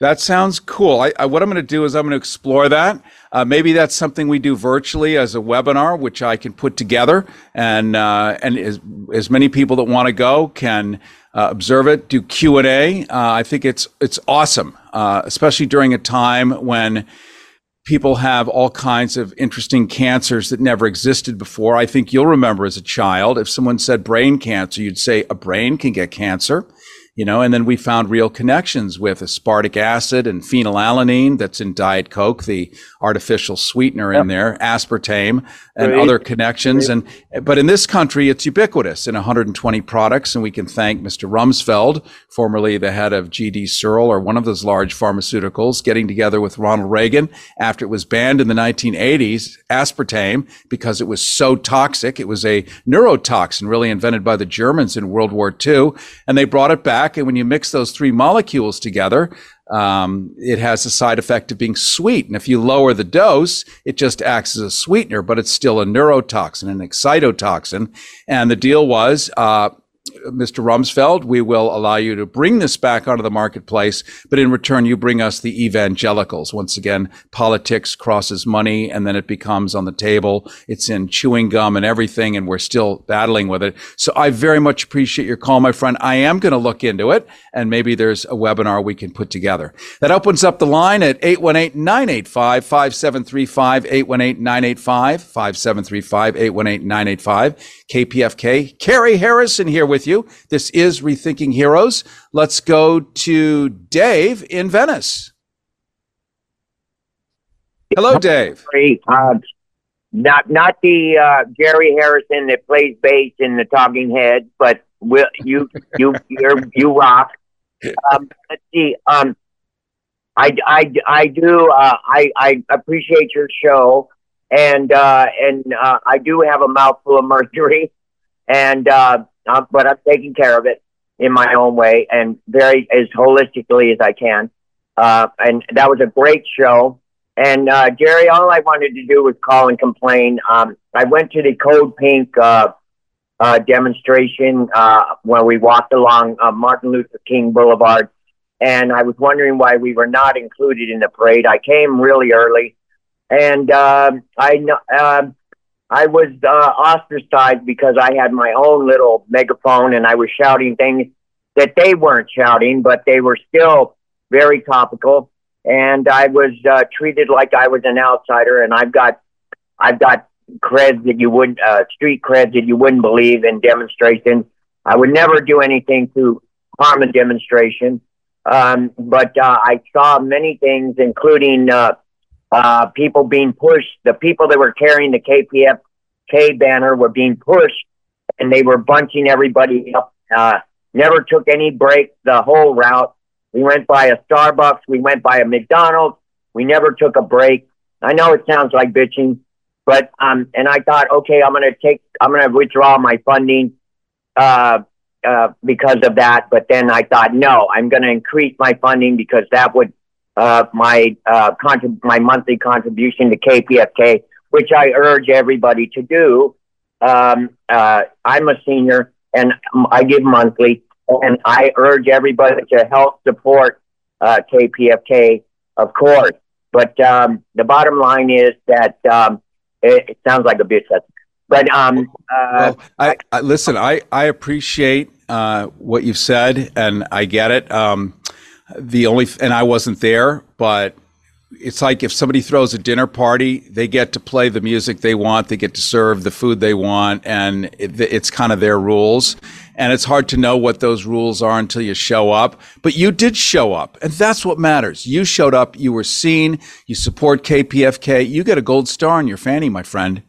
That sounds cool. I, I, what I'm going to do is I'm going to explore that. Uh, maybe that's something we do virtually as a webinar, which I can put together, and uh, and as, as many people that want to go can uh, observe it, do Q and A. Uh, I think it's it's awesome, uh, especially during a time when people have all kinds of interesting cancers that never existed before. I think you'll remember as a child, if someone said brain cancer, you'd say a brain can get cancer you know, and then we found real connections with aspartic acid and phenylalanine that's in Diet Coke, the artificial sweetener yep. in there, aspartame, and Great. other connections. Great. And but in this country, it's ubiquitous in 120 products, and we can thank Mr. Rumsfeld, formerly the head of GD Searle or one of those large pharmaceuticals, getting together with Ronald Reagan after it was banned in the 1980s, aspartame, because it was so toxic. It was a neurotoxin, really invented by the Germans in World War II, and they brought it back back. And when you mix those three molecules together, um, it has the side effect of being sweet. And if you lower the dose, it just acts as a sweetener, but it's still a neurotoxin, an excitotoxin. And the deal was uh, Mr. Rumsfeld, we will allow you to bring this back onto the marketplace, but in return, you bring us the evangelicals. Once again, politics crosses money and then it becomes on the table. It's in chewing gum and everything, and we're still battling with it. So I very much appreciate your call, my friend. I am going to look into it, and maybe there's a webinar we can put together. That opens up the line at 818 985 5735, 818 985 5735, 818 985, KPFK. Carrie Harrison here with you. This is Rethinking Heroes. Let's go to Dave in Venice. Hello, Dave. Uh, not not the uh, Gary Harrison that plays bass in the Talking Heads, but will, you you you you rock. Um, let's see. Um, I, I, I do. Uh, I, I appreciate your show, and uh, and uh, I do have a mouthful of mercury, and uh, but I'm taking care of it in my own way and very as holistically as I can. Uh, and that was a great show. And uh, Jerry, all I wanted to do was call and complain. Um, I went to the Code Pink uh, uh, demonstration uh, when we walked along Martin Luther King Boulevard, and I was wondering why we were not included in the parade. I came really early, and uh, I uh, I was uh, ostracized because I had my own little megaphone and I was shouting things that they weren't shouting, but they were still very topical. And I was uh, treated like I was an outsider. And I've got, I've got creds that you wouldn't, uh, street creds that you wouldn't believe in demonstrations. I would never do anything to harm a demonstration. Um, but uh, I saw many things, including uh, people being pushed. The people that were carrying the KPFK banner were being pushed, and they were bunching everybody up. Uh, never took any break the whole route. We went by a Starbucks, we went by a McDonald's, We never took a break. I know it sounds like bitching, but um, and I thought, okay, I'm gonna take, I'm gonna withdraw my funding, uh, uh, because of that. But then I thought, no, I'm gonna increase my funding because that would, uh, my uh, contrib- my monthly contribution to KPFK, which I urge everybody to do. Um, uh, I'm a senior and I give monthly, and I urge everybody to help support uh, KPFK, of course. But um, the bottom line is that um, it, it, sounds like a bitch. But um, uh, well, I, I, listen. I I appreciate uh, what you've said, and I get it. Um, the only and I wasn't there, but it's like if somebody throws a dinner party, they get to play the music they want, they get to serve the food they want, and it, it's kind of their rules. And it's hard to know what those rules are until you show up. But you did show up, and that's what matters. You showed up, you were seen, you support KPFK, you get a gold star on your fanny, my friend.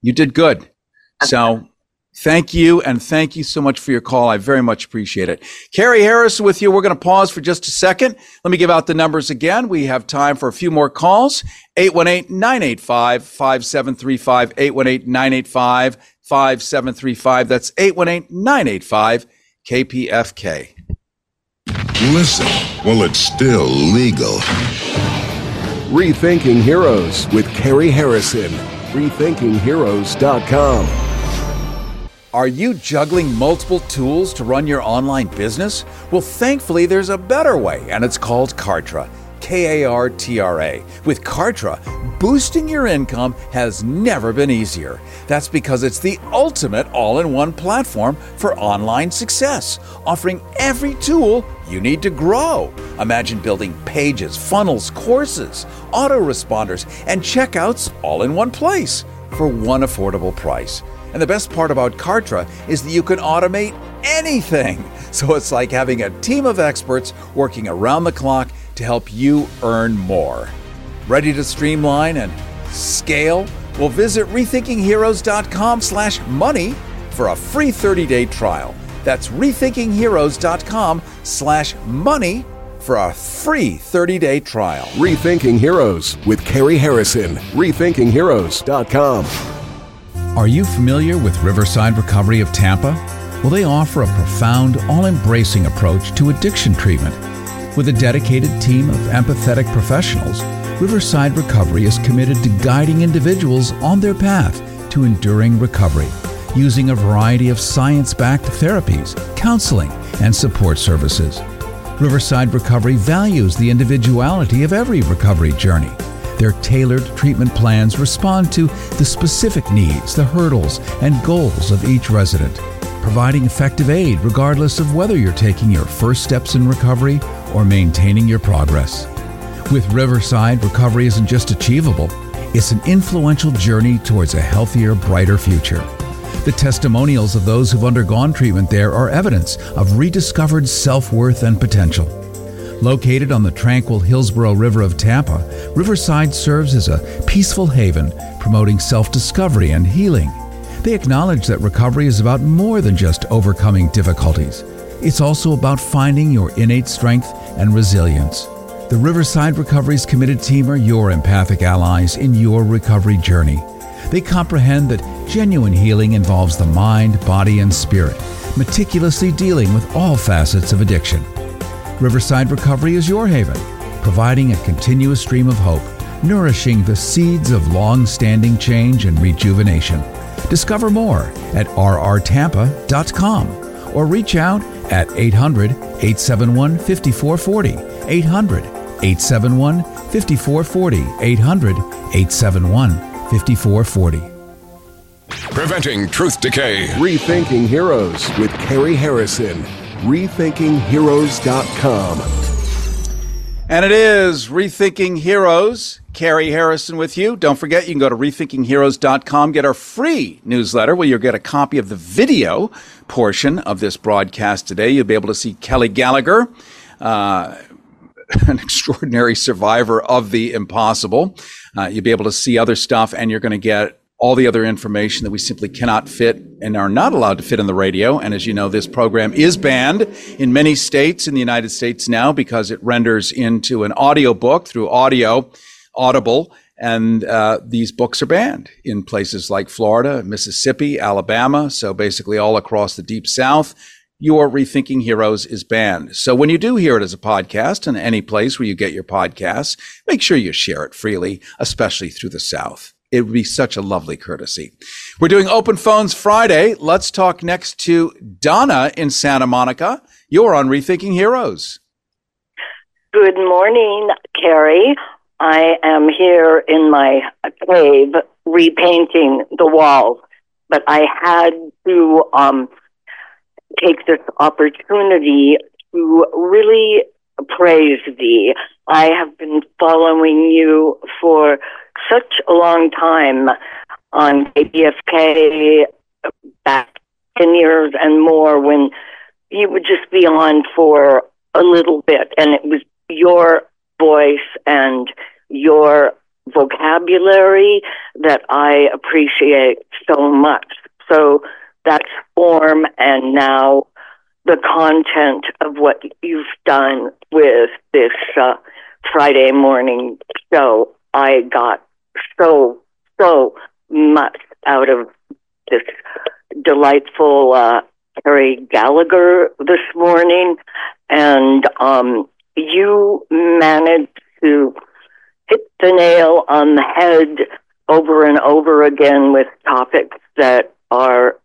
You did good. So Thank you, and thank you so much for your call. I very much appreciate it. Carrie Harris with you. We're going to pause for just a second. Let me give out the numbers again. We have time for a few more calls. 818-985-5735, 818-985-5735. That's 818-985-KPFK. Listen while it's still legal. Rethinking Heroes with Carrie Harrison. RethinkingHeroes.com. Are you juggling multiple tools to run your online business? Well, thankfully, there's a better way, and it's called Kartra. K A R T R A. With Kartra, boosting your income has never been easier. That's because it's the ultimate all in one platform for online success, offering every tool you need to grow. Imagine building pages, funnels, courses, autoresponders, and checkouts all in one place for one affordable price. And the best part about Kartra is that you can automate anything. So it's like having a team of experts working around the clock to help you earn more. Ready to streamline and scale? Well, visit rethinkingheroes.com slash money for a free 30-day trial. That's rethinkingheroes.com slash money for a free 30-day trial. Rethinking Heroes with Carrie Harrison. rethinkingheroes.com. Are you familiar with Riverside Recovery of Tampa? Well, they offer a profound, all embracing approach to addiction treatment. With a dedicated team of empathetic professionals, Riverside Recovery is committed to guiding individuals on their path to enduring recovery using a variety of science backed therapies, counseling, and support services. Riverside Recovery values the individuality of every recovery journey their tailored treatment plans respond to the specific needs, the hurdles, and goals of each resident, providing effective aid regardless of whether you're taking your first steps in recovery or maintaining your progress. With Riverside, recovery isn't just achievable, it's an influential journey towards a healthier, brighter future. The testimonials of those who've undergone treatment there are evidence of rediscovered self worth and potential. Located on the tranquil Hillsborough River of Tampa, Riverside serves as a peaceful haven, promoting self discovery and healing. They acknowledge that recovery is about more than just overcoming difficulties. It's also about finding your innate strength and resilience. The Riverside Recovery's committed team are your empathic allies in your recovery journey. They comprehend that genuine healing involves the mind, body, and spirit, meticulously dealing with all facets of addiction. Riverside Recovery is your haven, providing a continuous stream of hope, nourishing the seeds of long standing change and rejuvenation. Discover more at rrtampa.com or reach out at 800 871 5440. 800 871 5440. 800 871 5440. Preventing truth decay. Rethinking Heroes with Carrie Harrison rethinkingheroes.com. And it is Rethinking Heroes. Carrie Harrison with you. Don't forget, you can go to rethinkingheroes.com, get our free newsletter where you'll get a copy of the video portion of this broadcast today. You'll be able to see Kelly Gallagher, uh, an extraordinary survivor of the impossible. Uh, you'll be able to see other stuff, and you're going to get all the other information that we simply cannot fit and are not allowed to fit in the radio. And as you know, this program is banned in many states in the United States now because it renders into an audio book through audio, Audible. And uh, these books are banned in places like Florida, Mississippi, Alabama. So basically, all across the deep South, your Rethinking Heroes is banned. So when you do hear it as a podcast in any place where you get your podcasts, make sure you share it freely, especially through the South. It would be such a lovely courtesy. We're doing Open Phones Friday. Let's talk next to Donna in Santa Monica. You're on Rethinking Heroes. Good morning, Carrie. I am here in my cave repainting the walls, but I had to um, take this opportunity to really praise thee. I have been following you for such a long time on KPFK back 10 years and more when you would just be on for a little bit and it was your voice and your vocabulary that I appreciate so much. So that's form and now the content of what you've done with this uh, Friday morning show. I got so, so much out of this delightful uh, Terry Gallagher this morning. And um, you managed to hit the nail on the head over and over again with topics that are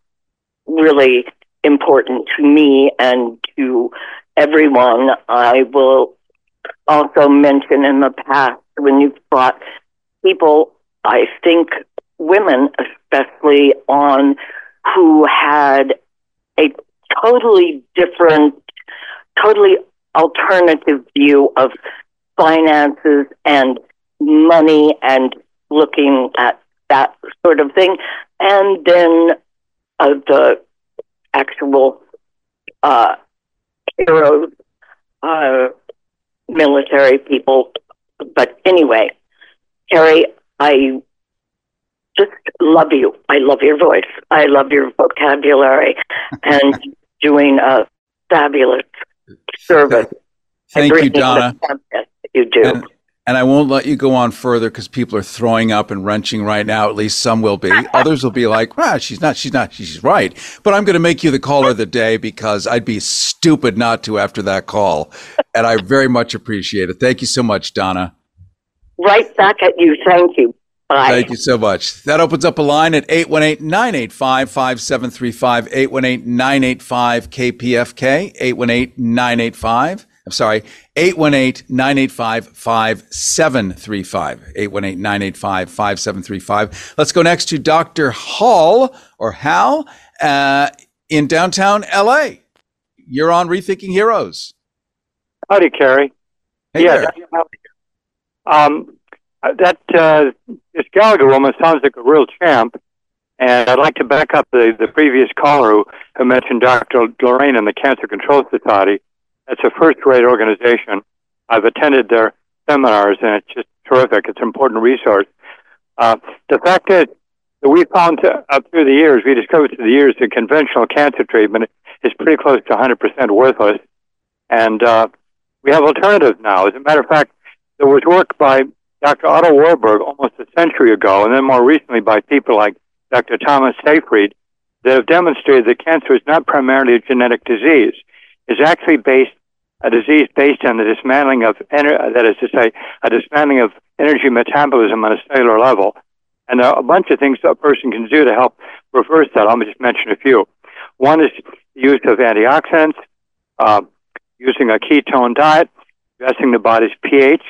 really important to me and to everyone. I will also mention in the past when you've brought people, I think women especially, on who had a totally different, totally alternative view of finances and money and looking at that sort of thing. And then uh, the actual uh, heroes, uh, military people. But anyway, Terry, I just love you. I love your voice. I love your vocabulary and doing a fabulous service. Thank you, Donna. You do. And, and I won't let you go on further because people are throwing up and wrenching right now. At least some will be. Others will be like, "Wow, she's not. She's not. She's right." But I'm going to make you the caller of the day because I'd be stupid not to after that call, and I very much appreciate it. Thank you so much, Donna. Right back at you. Thank you. Bye. Thank you so much. That opens up a line at 818-985-5735, 818-985-KPFK, 818-985. I'm sorry, 818-985-5735, 818-985-5735. Let's go next to Dr. Hall or Hal uh, in downtown LA. You're on Rethinking Heroes. Howdy, Carrie. Hey yeah, there. Um, that uh, this Gallagher woman sounds like a real champ, and I'd like to back up the, the previous caller who, who mentioned Dr. Lorraine and the Cancer Control Society. That's a first-rate organization. I've attended their seminars, and it's just terrific. It's an important resource. Uh, the fact that we found uh, up through the years, we discovered through the years that conventional cancer treatment is pretty close to 100% worthless, and uh, we have alternatives now. As a matter of fact, there was work by Dr. Otto Warburg almost a century ago, and then more recently by people like Dr. Thomas Seyfried, that have demonstrated that cancer is not primarily a genetic disease. It's actually based a disease based on the dismantling of that is to say, a dismantling of energy metabolism on a cellular level. And there are a bunch of things that a person can do to help reverse that. I'll just mention a few. One is the use of antioxidants, uh, using a ketone diet, addressing the body's pH,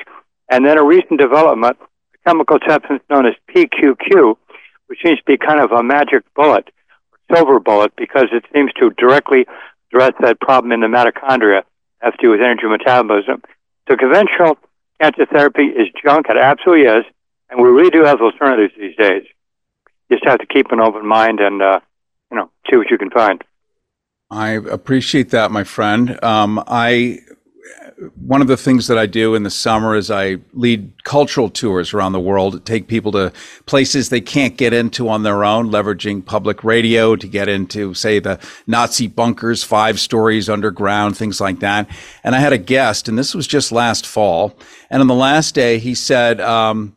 and then a recent development, a chemical substance known as PQQ, which seems to be kind of a magic bullet, silver bullet, because it seems to directly address that problem in the mitochondria, have to do with energy metabolism. So conventional cancer therapy is junk. It absolutely is. And we really do have alternatives these days. You just have to keep an open mind and, uh, you know, see what you can find. I appreciate that, my friend. Um, I one of the things that I do in the summer is I lead cultural tours around the world, take people to places they can't get into on their own, leveraging public radio to get into, say, the Nazi bunkers, five stories underground, things like that. And I had a guest, and this was just last fall. And on the last day, he said, um,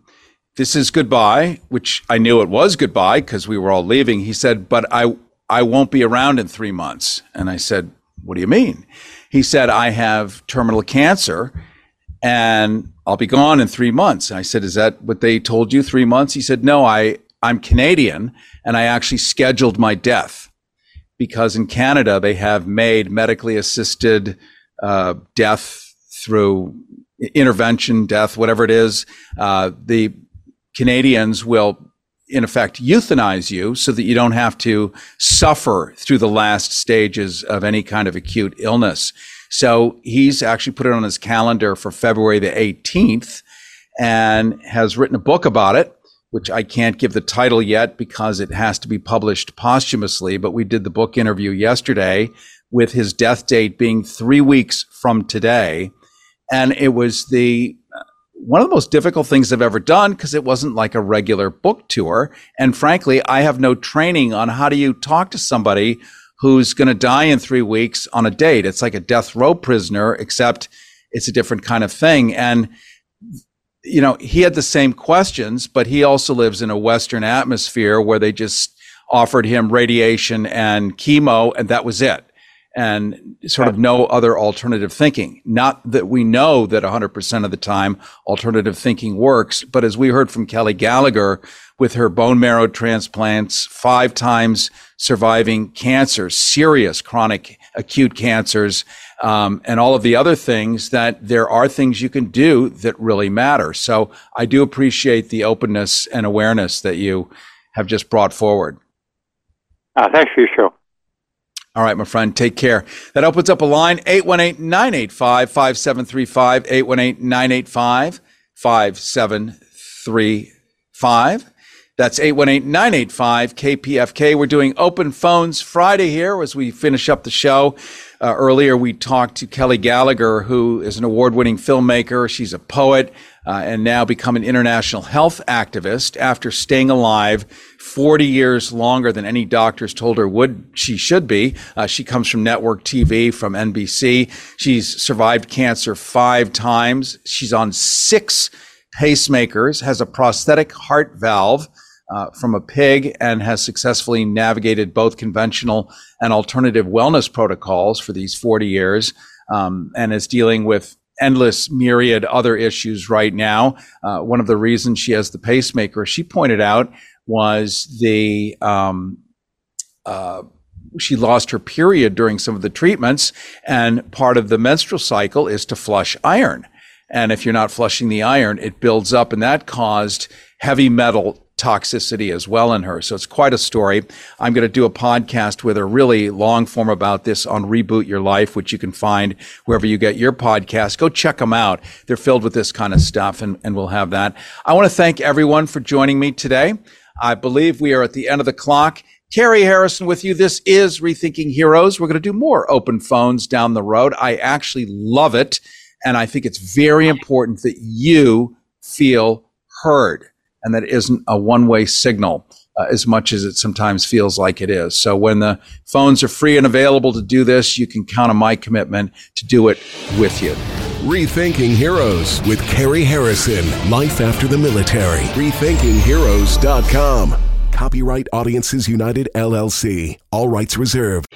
this is goodbye, which I knew it was goodbye because we were all leaving. He said, but I, I won't be around in three months. And I said, what do you mean? He said, I have terminal cancer and I'll be gone in three months. And I said, Is that what they told you? Three months? He said, No, I, I'm Canadian and I actually scheduled my death because in Canada they have made medically assisted uh, death through intervention, death, whatever it is. Uh, the Canadians will in effect euthanize you so that you don't have to suffer through the last stages of any kind of acute illness. So he's actually put it on his calendar for February the 18th and has written a book about it, which I can't give the title yet because it has to be published posthumously. But we did the book interview yesterday with his death date being three weeks from today. And it was the one of the most difficult things I've ever done because it wasn't like a regular book tour. And frankly, I have no training on how do you talk to somebody who's going to die in three weeks on a date. It's like a death row prisoner, except it's a different kind of thing. And, you know, he had the same questions, but he also lives in a Western atmosphere where they just offered him radiation and chemo, and that was it and sort of no other alternative thinking. Not that we know that 100% of the time alternative thinking works, but as we heard from Kelly Gallagher with her bone marrow transplants, five times surviving cancer, serious chronic acute cancers, um, and all of the other things that there are things you can do that really matter. So I do appreciate the openness and awareness that you have just brought forward. Uh, thanks for your show. All right, my friend, take care. That opens up a line 818 985 5735. 818 985 5735. That's 818 985 KPFK. We're doing open phones Friday here as we finish up the show. Uh, earlier, we talked to Kelly Gallagher, who is an award winning filmmaker. She's a poet uh, and now become an international health activist after staying alive 40 years longer than any doctors told her would she should be. Uh, she comes from network TV, from NBC. She's survived cancer five times. She's on six pacemakers, has a prosthetic heart valve. Uh, from a pig and has successfully navigated both conventional and alternative wellness protocols for these 40 years um, and is dealing with endless myriad other issues right now. Uh, one of the reasons she has the pacemaker, she pointed out, was the um, uh, she lost her period during some of the treatments, and part of the menstrual cycle is to flush iron. And if you're not flushing the iron, it builds up, and that caused heavy metal toxicity as well in her. So it's quite a story. I'm going to do a podcast with a really long form about this on Reboot Your Life, which you can find wherever you get your podcast. Go check them out. They're filled with this kind of stuff, and, and we'll have that. I want to thank everyone for joining me today. I believe we are at the end of the clock. Carrie Harrison with you. This is Rethinking Heroes. We're going to do more open phones down the road. I actually love it. And I think it's very important that you feel heard and that isn't a one way signal. Uh, as much as it sometimes feels like it is. So when the phones are free and available to do this, you can count on my commitment to do it with you. Rethinking Heroes with Carrie Harrison. Life after the military. RethinkingHeroes.com. Copyright Audiences United LLC. All rights reserved.